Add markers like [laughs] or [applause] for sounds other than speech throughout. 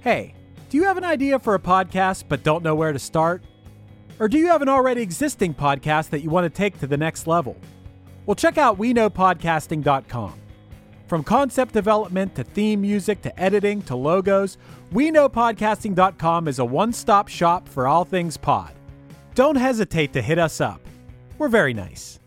Hey, do you have an idea for a podcast but don't know where to start? Or do you have an already existing podcast that you want to take to the next level? Well, check out WeKnowPodcasting.com. From concept development to theme music to editing to logos, WeKnowPodcasting.com is a one stop shop for all things pod. Don't hesitate to hit us up. We're very nice.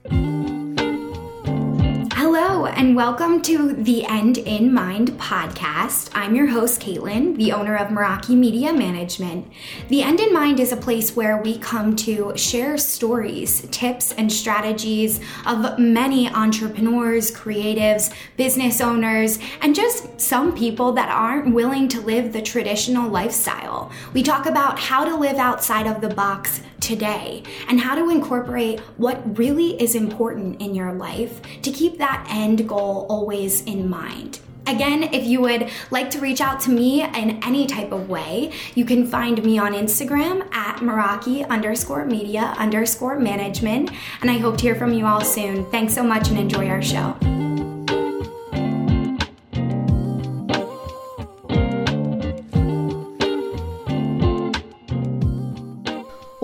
And welcome to the End in Mind podcast. I'm your host, Caitlin, the owner of Meraki Media Management. The End in Mind is a place where we come to share stories, tips, and strategies of many entrepreneurs, creatives, business owners, and just some people that aren't willing to live the traditional lifestyle. We talk about how to live outside of the box today and how to incorporate what really is important in your life to keep that end goal always in mind. Again, if you would like to reach out to me in any type of way, you can find me on Instagram at Meraki underscore media underscore management. And I hope to hear from you all soon. Thanks so much and enjoy our show.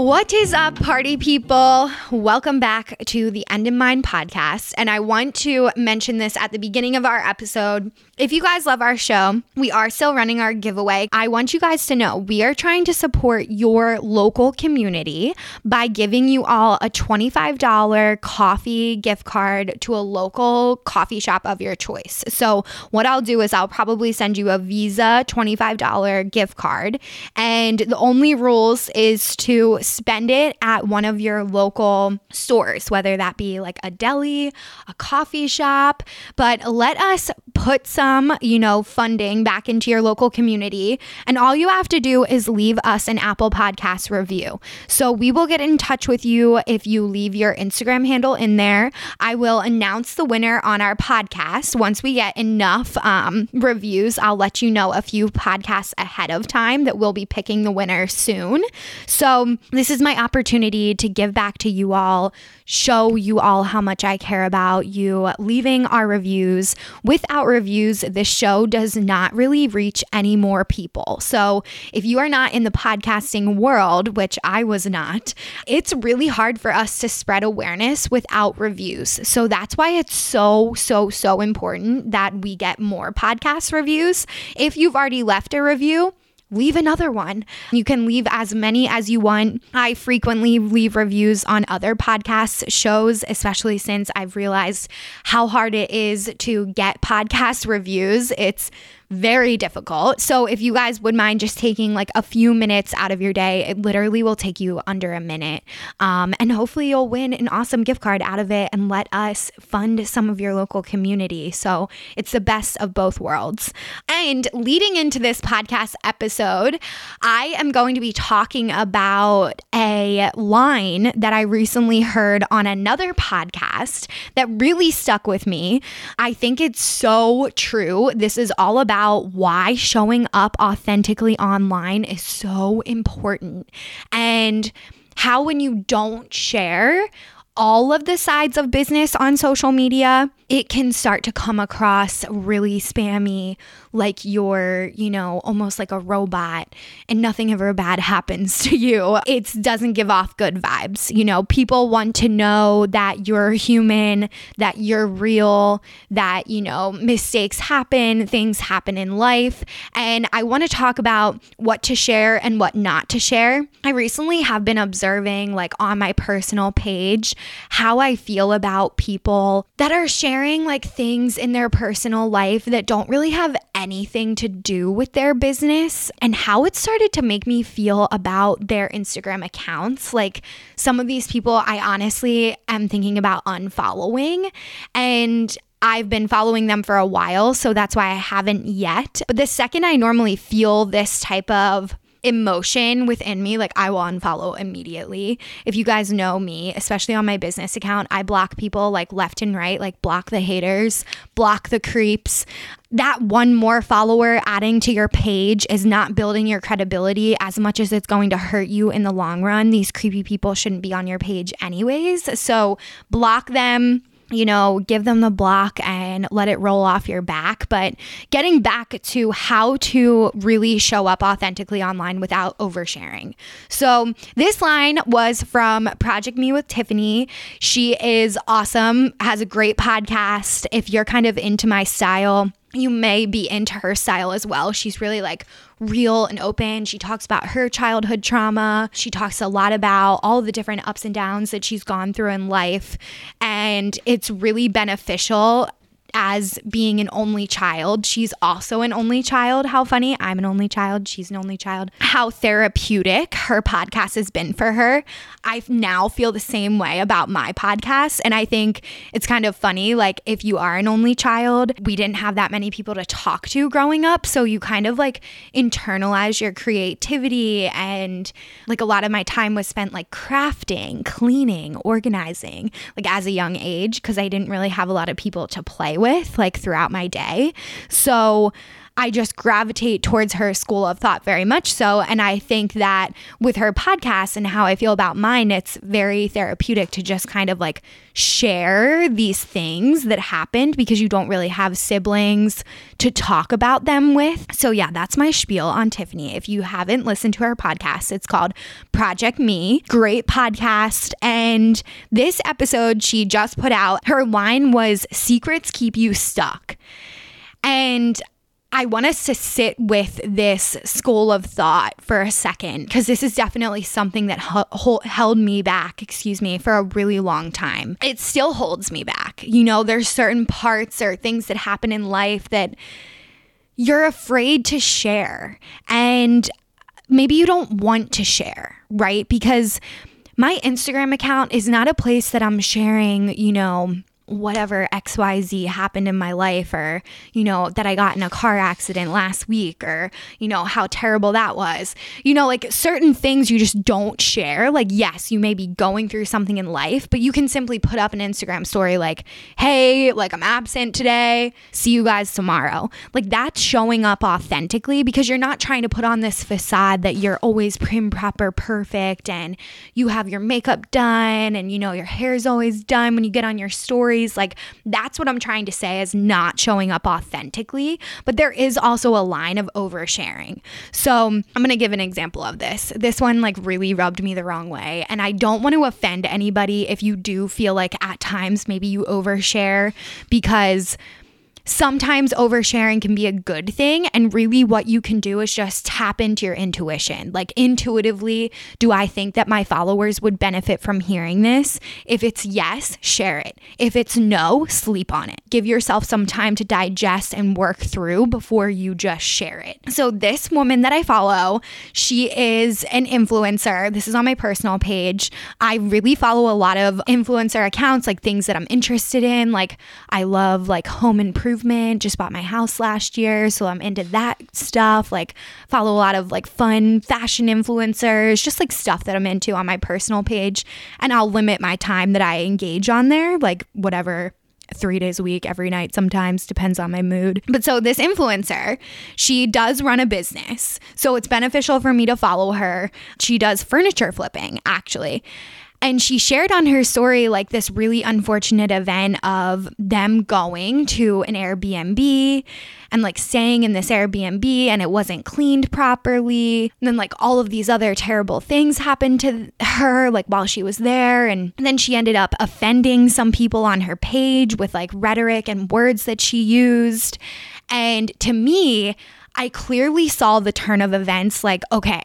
What is up, party people? Welcome back to the End in Mind podcast. And I want to mention this at the beginning of our episode. If you guys love our show, we are still running our giveaway. I want you guys to know we are trying to support your local community by giving you all a $25 coffee gift card to a local coffee shop of your choice. So, what I'll do is I'll probably send you a Visa $25 gift card. And the only rules is to spend it at one of your local stores, whether that be like a deli, a coffee shop. But let us put some, you know, funding back into your local community. And all you have to do is leave us an Apple Podcast review. So we will get in touch with you if you leave your Instagram handle in there. I will announce the winner on our podcast. Once we get enough um, reviews, I'll let you know a few podcasts ahead of time that we'll be picking the winner soon. So this is my opportunity to give back to you all, show you all how much I care about you, leaving our reviews. Without reviews, this show does not really reach any more people. So if you are not in the podcasting world, which I was not, it's really hard for us to spread awareness without reviews. So that's why it's so, so, so important that we get more podcast reviews. If you've already left a review, leave another one. You can leave as many as you want. I frequently leave reviews on other podcasts, shows, especially since I've realized how hard it is to get podcast reviews. It's very difficult. So if you guys would mind just taking like a few minutes out of your day, it literally will take you under a minute. Um, and hopefully you'll win an awesome gift card out of it and let us fund some of your local community. So it's the best of both worlds. And leading into this podcast episode, I am going to be talking about a line that I recently heard on another podcast that really stuck with me. I think it's so true. This is all about about why showing up authentically online is so important and how when you don't share all of the sides of business on social media, it can start to come across really spammy, like you're, you know, almost like a robot and nothing ever bad [laughs] happens to you. It doesn't give off good vibes. You know, people want to know that you're human, that you're real, that, you know, mistakes happen, things happen in life. And I want to talk about what to share and what not to share. I recently have been observing, like on my personal page, how I feel about people that are sharing like things in their personal life that don't really have anything to do with their business and how it started to make me feel about their Instagram accounts. Like some of these people, I honestly am thinking about unfollowing. And I've been following them for a while, so that's why I haven't yet. But the second I normally feel this type of emotion within me, like I will unfollow immediately. If you guys know me, especially on my business account, I block people like left and right, like block the haters, block the creeps. That one more follower adding to your page is not building your credibility as much as it's going to hurt you in the long run. These creepy people shouldn't be on your page, anyways. So block them you know, give them the block and let it roll off your back. But getting back to how to really show up authentically online without oversharing. So, this line was from Project Me with Tiffany. She is awesome, has a great podcast. If you're kind of into my style, you may be into her style as well. She's really like real and open. She talks about her childhood trauma. She talks a lot about all the different ups and downs that she's gone through in life. And it's really beneficial as being an only child. She's also an only child. How funny. I'm an only child. She's an only child. How therapeutic her podcast has been for her. I now feel the same way about my podcast. And I think it's kind of funny. Like, if you are an only child, we didn't have that many people to talk to growing up. So you kind of like internalize your creativity. And like a lot of my time was spent like crafting, cleaning, organizing, like as a young age, because I didn't really have a lot of people to play with like throughout my day. So I just gravitate towards her school of thought very much so. And I think that with her podcast and how I feel about mine, it's very therapeutic to just kind of like share these things that happened because you don't really have siblings to talk about them with. So, yeah, that's my spiel on Tiffany. If you haven't listened to her podcast, it's called Project Me. Great podcast. And this episode she just put out, her line was Secrets Keep You Stuck. And I want us to sit with this school of thought for a second because this is definitely something that held me back, excuse me, for a really long time. It still holds me back. You know, there's certain parts or things that happen in life that you're afraid to share and maybe you don't want to share, right? Because my Instagram account is not a place that I'm sharing, you know, whatever XYZ happened in my life, or, you know, that I got in a car accident last week, or, you know, how terrible that was. You know, like certain things you just don't share. Like, yes, you may be going through something in life, but you can simply put up an Instagram story like, hey, like I'm absent today. See you guys tomorrow. Like, that's showing up authentically because you're not trying to put on this facade that you're always prim, proper, perfect, and you have your makeup done, and, you know, your hair's always done when you get on your story stories. Like that's what I'm trying to say is not showing up authentically. But there is also a line of oversharing. So I'm going to give an example of this. This one like really rubbed me the wrong way. And I don't want to offend anybody if you do feel like at times maybe you overshare because sometimes oversharing can be a good thing. And really, what you can do is just tap into your intuition. Like, intuitively, do I think that my followers would benefit from hearing this? If it's yes, share it. If it's no, sleep on it. Give yourself some time to digest and work through before you just share it. So, this woman that I follow, she is an influencer. This is on my personal page. I really follow a lot of influencer accounts, like things that I'm interested in. Like, I love like home improvement improvement. Just bought my house last year, so I'm into that stuff. Like follow a lot of like fun fashion influencers, just like stuff that I'm into on my personal page, and I'll limit my time that I engage on there, like whatever three days a week, every night, sometimes, depends on my mood. But so this influencer, she does run a business. So it's beneficial for me to follow her. She does furniture flipping, actually. And she shared on her story like this really unfortunate event of them going to an Airbnb and like staying in this Airbnb and it wasn't cleaned properly. And then like all of these other terrible things happened to her like while she was there. And then she ended up offending some people on her page with like rhetoric and words that she used. And to me, I clearly saw the turn of events like, okay,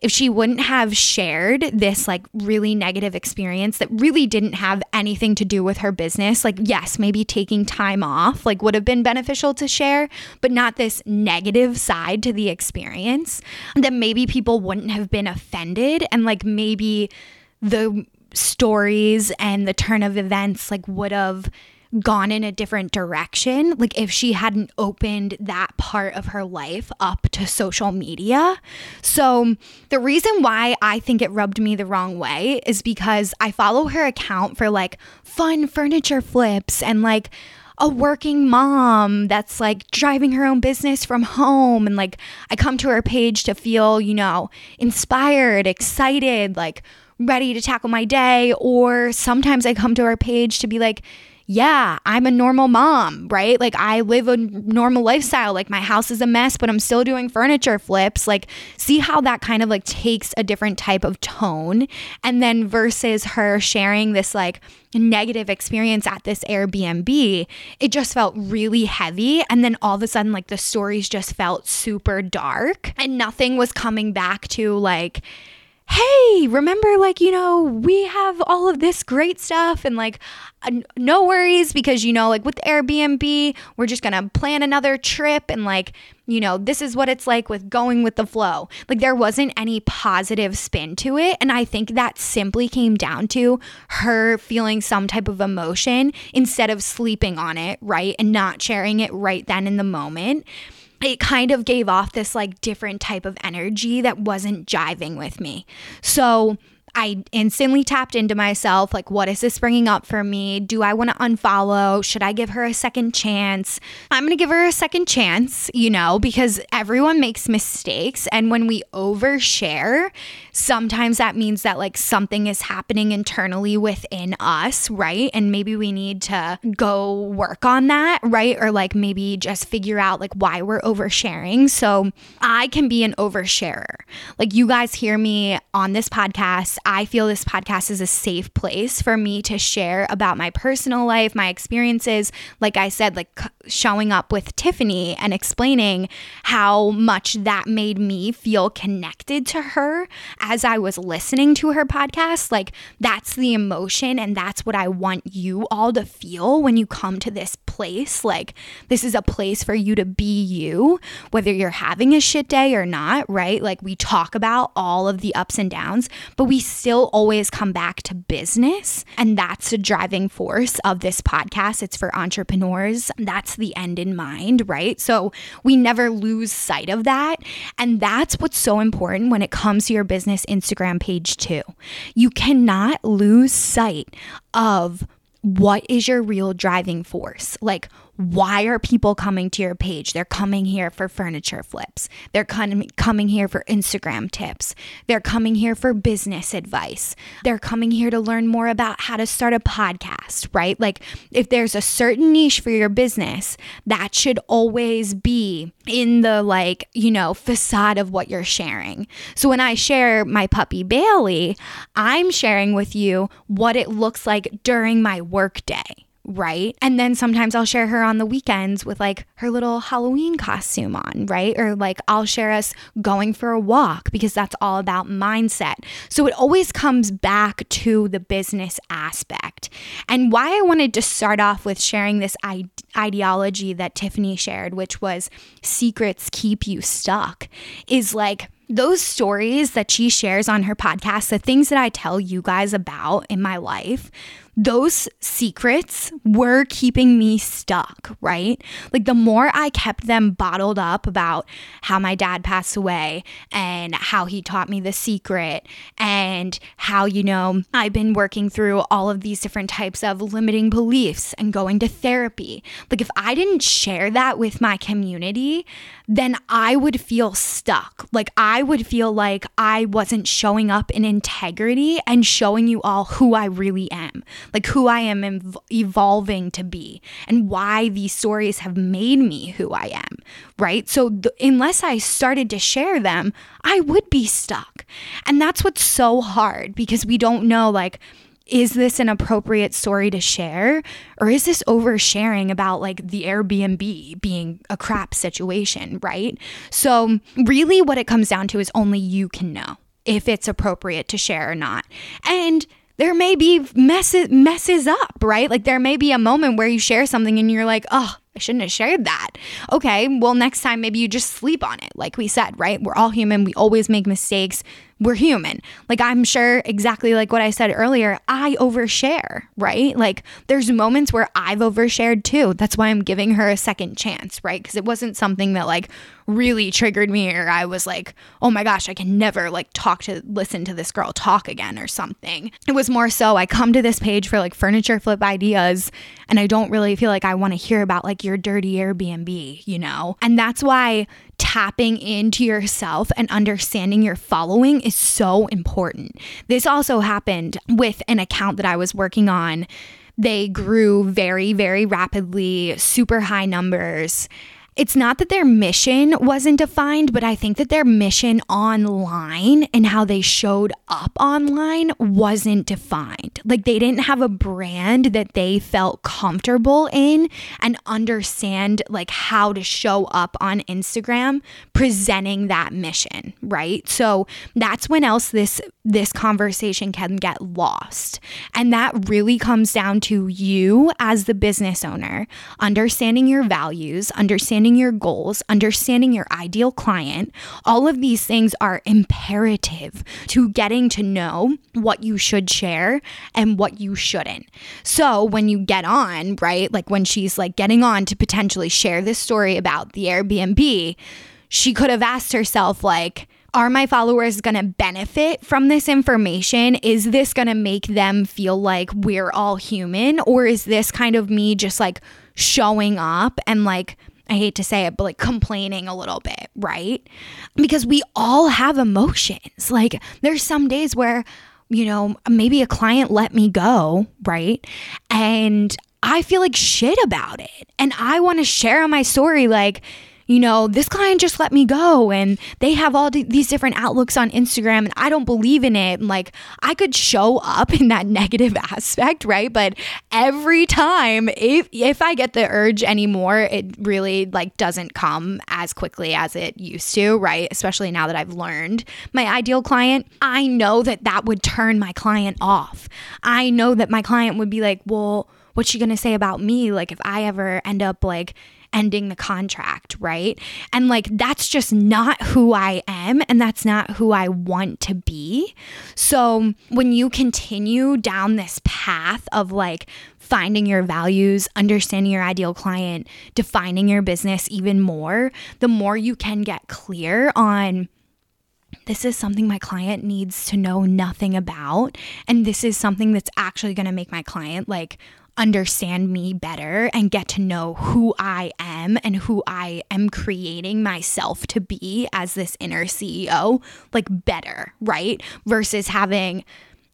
if she wouldn't have shared this like really negative experience that really didn't have anything to do with her business, like, yes, maybe taking time off like would have been beneficial to share, but not this negative side to the experience, then maybe people wouldn't have been offended and like maybe the stories and the turn of events like would have gone in a different direction, like if she hadn't opened that part of her life up to social media. So, the reason why I think it rubbed me the wrong way is because I follow her account for like fun furniture flips and like a working mom that's like driving her own business from home. And like, I come to her page to feel, you know, inspired, excited, like ready to tackle my day. Or sometimes I come to her page to be like, yeah, I'm a normal mom, right? Like I live a normal lifestyle. Like my house is a mess, but I'm still doing furniture flips. Like see how that kind of like takes a different type of tone. And then versus her sharing this like negative experience at this Airbnb, it just felt really heavy. And then all of a sudden, like the stories just felt super dark and nothing was coming back to like, hey, remember, like, you know, we have all of this great stuff and like, uh, no worries because, you know, like with Airbnb, we're just gonna plan another trip and like, you know, this is what it's like with going with the flow. Like, there wasn't any positive spin to it. And I think that simply came down to her feeling some type of emotion instead of sleeping on it, right? And not sharing it right then in the moment it kind of gave off this like different type of energy that wasn't jiving with me. So I instantly tapped into myself like, what is this bringing up for me? Do I want to unfollow? Should I give her a second chance? I'm going to give her a second chance, you know, because everyone makes mistakes. And when we overshare, sometimes that means that like something is happening internally within us, right? And maybe we need to go work on that, right? Or like maybe just figure out like why we're oversharing. So I can be an oversharer. Like you guys hear me on this podcast I feel this podcast is a safe place for me to share about my personal life, my experiences. Like I said, like showing up with Tiffany and explaining how much that made me feel connected to her as I was listening to her podcast. Like that's the emotion and that's what I want you all to feel when you come to this place. Like this is a place for you to be you, whether you're having a shit day or not, right? Like we talk about all of the ups and downs, but we still always come back to business. And that's the driving force of this podcast. It's for entrepreneurs. That's the end in mind, right? So we never lose sight of that. And that's what's so important when it comes to your business Instagram page, too. You cannot lose sight of what is your real driving force? Like, why are people coming to your page? They're coming here for furniture flips. They're com- coming here for Instagram tips. They're coming here for business advice. They're coming here to learn more about how to start a podcast, right? Like, if there's a certain niche for your business, that should always be in the like, you know, facade of what you're sharing. So when I share my puppy Bailey, I'm sharing with you what it looks like during my workday right? And then sometimes I'll share her on the weekends with like her little Halloween costume on, right? Or like I'll share us going for a walk because that's all about mindset. So it always comes back to the business aspect. And why I wanted to start off with sharing this ideology that Tiffany shared, which was secrets keep you stuck, is like, those stories that she shares on her podcast, the things that I tell you guys about in my life, those secrets were keeping me stuck, right? Like the more I kept them bottled up about how my dad passed away and how he taught me the secret and how, you know, I've been working through all of these different types of limiting beliefs and going to therapy. Like if I didn't share that with my community, then I would feel stuck. Like I I would feel like I wasn't showing up in integrity and showing you all who I really am, like who I am ev- evolving to be, and why these stories have made me who I am, right? So, th- unless I started to share them, I would be stuck. And that's what's so hard because we don't know, like, is this an appropriate story to share or is this oversharing about like the Airbnb being a crap situation, right? So, really, what it comes down to is only you can know if it's appropriate to share or not. And there may be messes messes up, right? Like there may be a moment where you share something and you're like, "Oh, I shouldn't have shared that." Okay, well next time maybe you just sleep on it. Like we said, right? We're all human. We always make mistakes we're human. Like I'm sure exactly like what I said earlier, I overshare, right? Like there's moments where I've overshared too. That's why I'm giving her a second chance, right? Because it wasn't something that like really triggered me or I was like, "Oh my gosh, I can never like talk to listen to this girl talk again or something." It was more so I come to this page for like furniture flip ideas and I don't really feel like I want to hear about like your dirty Airbnb, you know? And that's why tapping into yourself and understanding your following is so important. This also happened with an account that I was working on. They grew very, very rapidly, super high numbers it's not that their mission wasn't defined, but I think that their mission online and how they showed up online wasn't defined. Like they didn't have a brand that they felt comfortable in and understand like how to show up on Instagram presenting that mission, right? So that's when else this this conversation can get lost. And that really comes down to you as the business owner, understanding your values, understanding your goals, understanding your ideal client. All of these things are imperative to getting to know what you should share and what you shouldn't. So when you get on, right, like when she's like getting on to potentially share this story about the Airbnb, she could have asked herself, like, are my followers going to benefit from this information? Is this going to make them feel like we're all human? Or is this kind of me just like showing up and like, I hate to say it, but like complaining a little bit, right? Because we all have emotions. Like, there's some days where, you know, maybe a client let me go, right? And I feel like shit about it. And I want to share my story, like, you know, this client just let me go and they have all these different outlooks on Instagram and I don't believe in it. And like I could show up in that [laughs] negative aspect, right? But every time if if I get the urge anymore, it really like doesn't come as quickly as it used to, right? Especially now that I've learned my ideal client, I know that that would turn my client off. I know that my client would be like, "Well, what's she going to say about me like if I ever end up like ending the contract, right? And like that's just not who I am and that's not who I want to be. So when you continue down this path of like finding your values, understanding your ideal client, defining your business even more, the more you can get clear on this is something my client needs to know nothing about. And this is something that's actually going to make my client like understand me better and get to know who I am and who I am creating myself to be as this inner CEO, like better, right? Versus having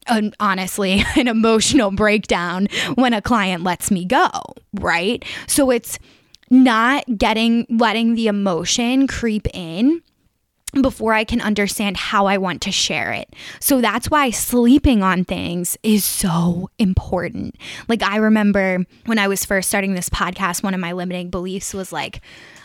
an, honestly [laughs] an emotional breakdown when a client lets me go, right? So it's not getting letting the emotion creep in before I can understand how I want to share it. So that's why sleeping on things is so important. Like, I remember when I was first starting this podcast, one of my limiting beliefs was like,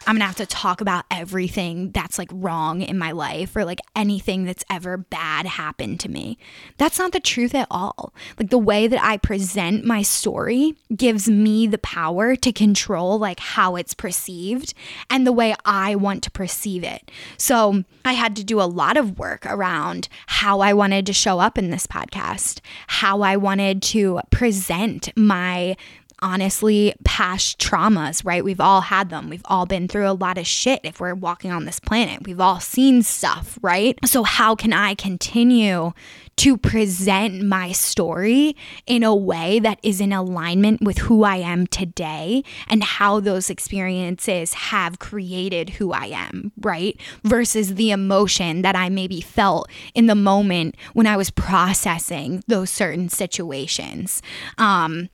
I'm gonna have to talk about everything that's like wrong in my life or like anything that's ever bad happened to me. That's not the truth at all. Like the way that I present my story gives me the power to control like how it's perceived and the way I want to perceive it. So I had to do a lot of work around how I wanted to show up in this podcast, how I wanted to present my honestly past traumas, right? We've all had them. We've all been through a lot of shit if we're walking on this planet. We've all seen stuff, right? So, how can I continue to present my story in a way that is in alignment with who I am today and how those experiences have created who I am, right? Versus the emotion that I maybe felt in the moment when I was processing those certain situations. Um,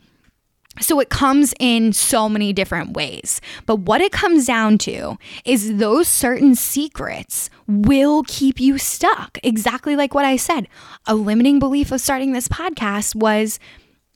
so it comes in so many different ways. But what it comes down to is those certain secrets will keep you stuck. Exactly like what I said. A limiting belief of starting this podcast was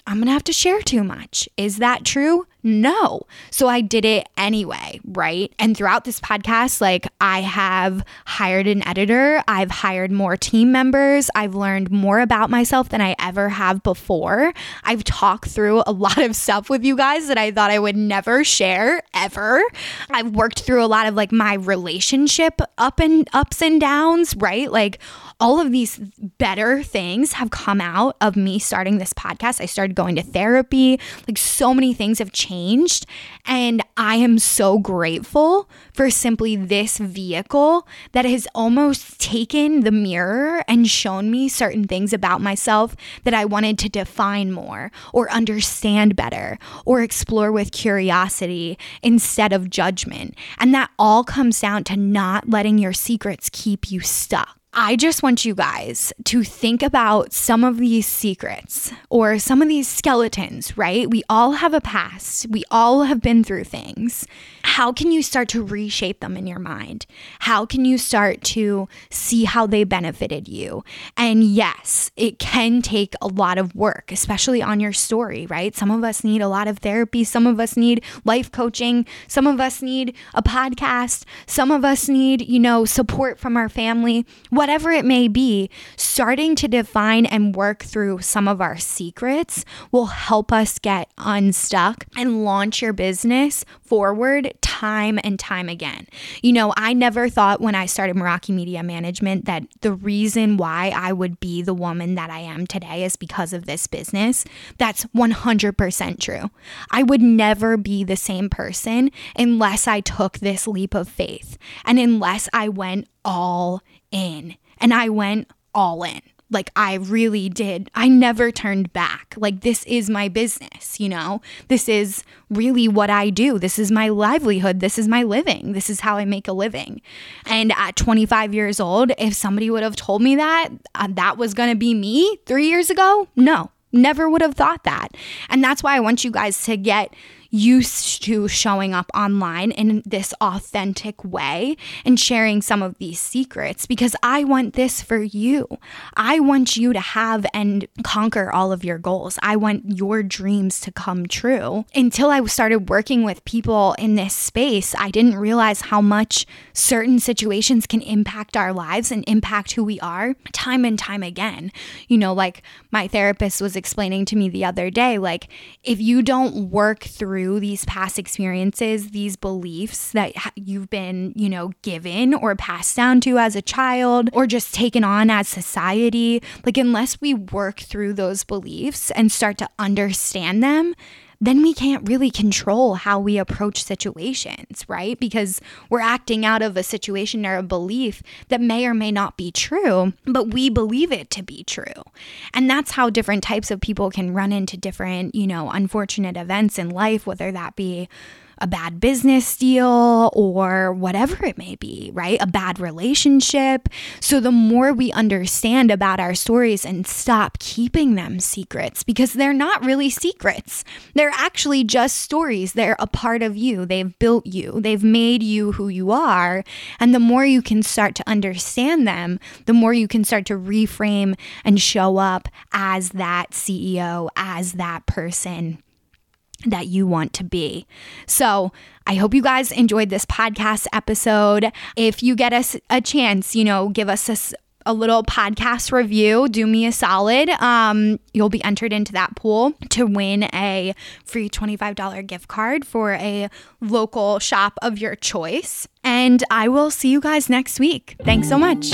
I'm going to have to share too much. Is that true? No. So I did it anyway, right? And throughout this podcast, like I have hired an editor, I've hired more team members, I've learned more about myself than I ever have before. I've talked through a lot of stuff with you guys that I thought I would never share ever. I've worked through a lot of like my relationship up and ups and downs, right? Like all of these better things have come out of me starting this podcast. I started going to therapy. Like so many things have changed. And I am so grateful for simply this vehicle that has almost taken the mirror and shown me certain things about myself that I wanted to define more or understand better or explore with curiosity instead of judgment. And that all comes down to not letting your secrets keep you stuck. I just want you guys to think about some of these secrets or some of these skeletons, right? We all have a past, we all have been through things. How can you start to reshape them in your mind? How can you start to see how they benefited you? And yes, it can take a lot of work, especially on your story, right? Some of us need a lot of therapy, some of us need life coaching, some of us need a podcast, some of us need, you know, support from our family whatever it may be, starting to define and work through some of our secrets will help us get unstuck and launch your business forward time and time again. You know, I never thought when I started Meraki Media Management that the reason why I would be the woman that I am today is because of this business. That's 100% true. I would never be the same person unless I took this leap of faith and unless I went all in. And I went all in. Like, I really did. I never turned back. Like, this is my business, you know? This is really what I do. This is my livelihood. This is my living. This is how I make a living. And at 25 years old, if somebody would have told me that uh, that was going to be me three years ago, no, never would have thought that. And that's why I want you guys to get used to showing up online in this authentic way and sharing some of these secrets because I want this for you. I want you to have and conquer all of your goals. I want your dreams to come true. Until I started working with people in this space, I didn't realize how much certain situations can impact our lives and impact who we are time and time again. You know, like my therapist was explaining to me the other day, like if you don't work through through these past experiences, these beliefs that you've been, you know, given or passed down to as a child or just taken on as society, like, unless we work through those beliefs and start to understand them, then we can't really control how we approach situations, right? Because we're acting out of a situation or a belief that may or may not be true, but we believe it to be true. And that's how different types of people can run into different, you know, unfortunate events in life, whether that be a bad business deal or whatever it may be, right? A bad relationship. So the more we understand about our stories and stop keeping them secrets because they're not really secrets. They're actually just stories. They're a part of you. They've built you. They've made you who you are. And the more you can start to understand them, the more you can start to reframe and show up as that CEO, as that person that you want to be. So, I hope you guys enjoyed this podcast episode. If you get us a chance, you know, give us a, a little podcast review, do me a solid. Um, you'll be entered into that pool to win a free $25 gift card for a local shop of your choice. And I will see you guys next week. Thanks so much.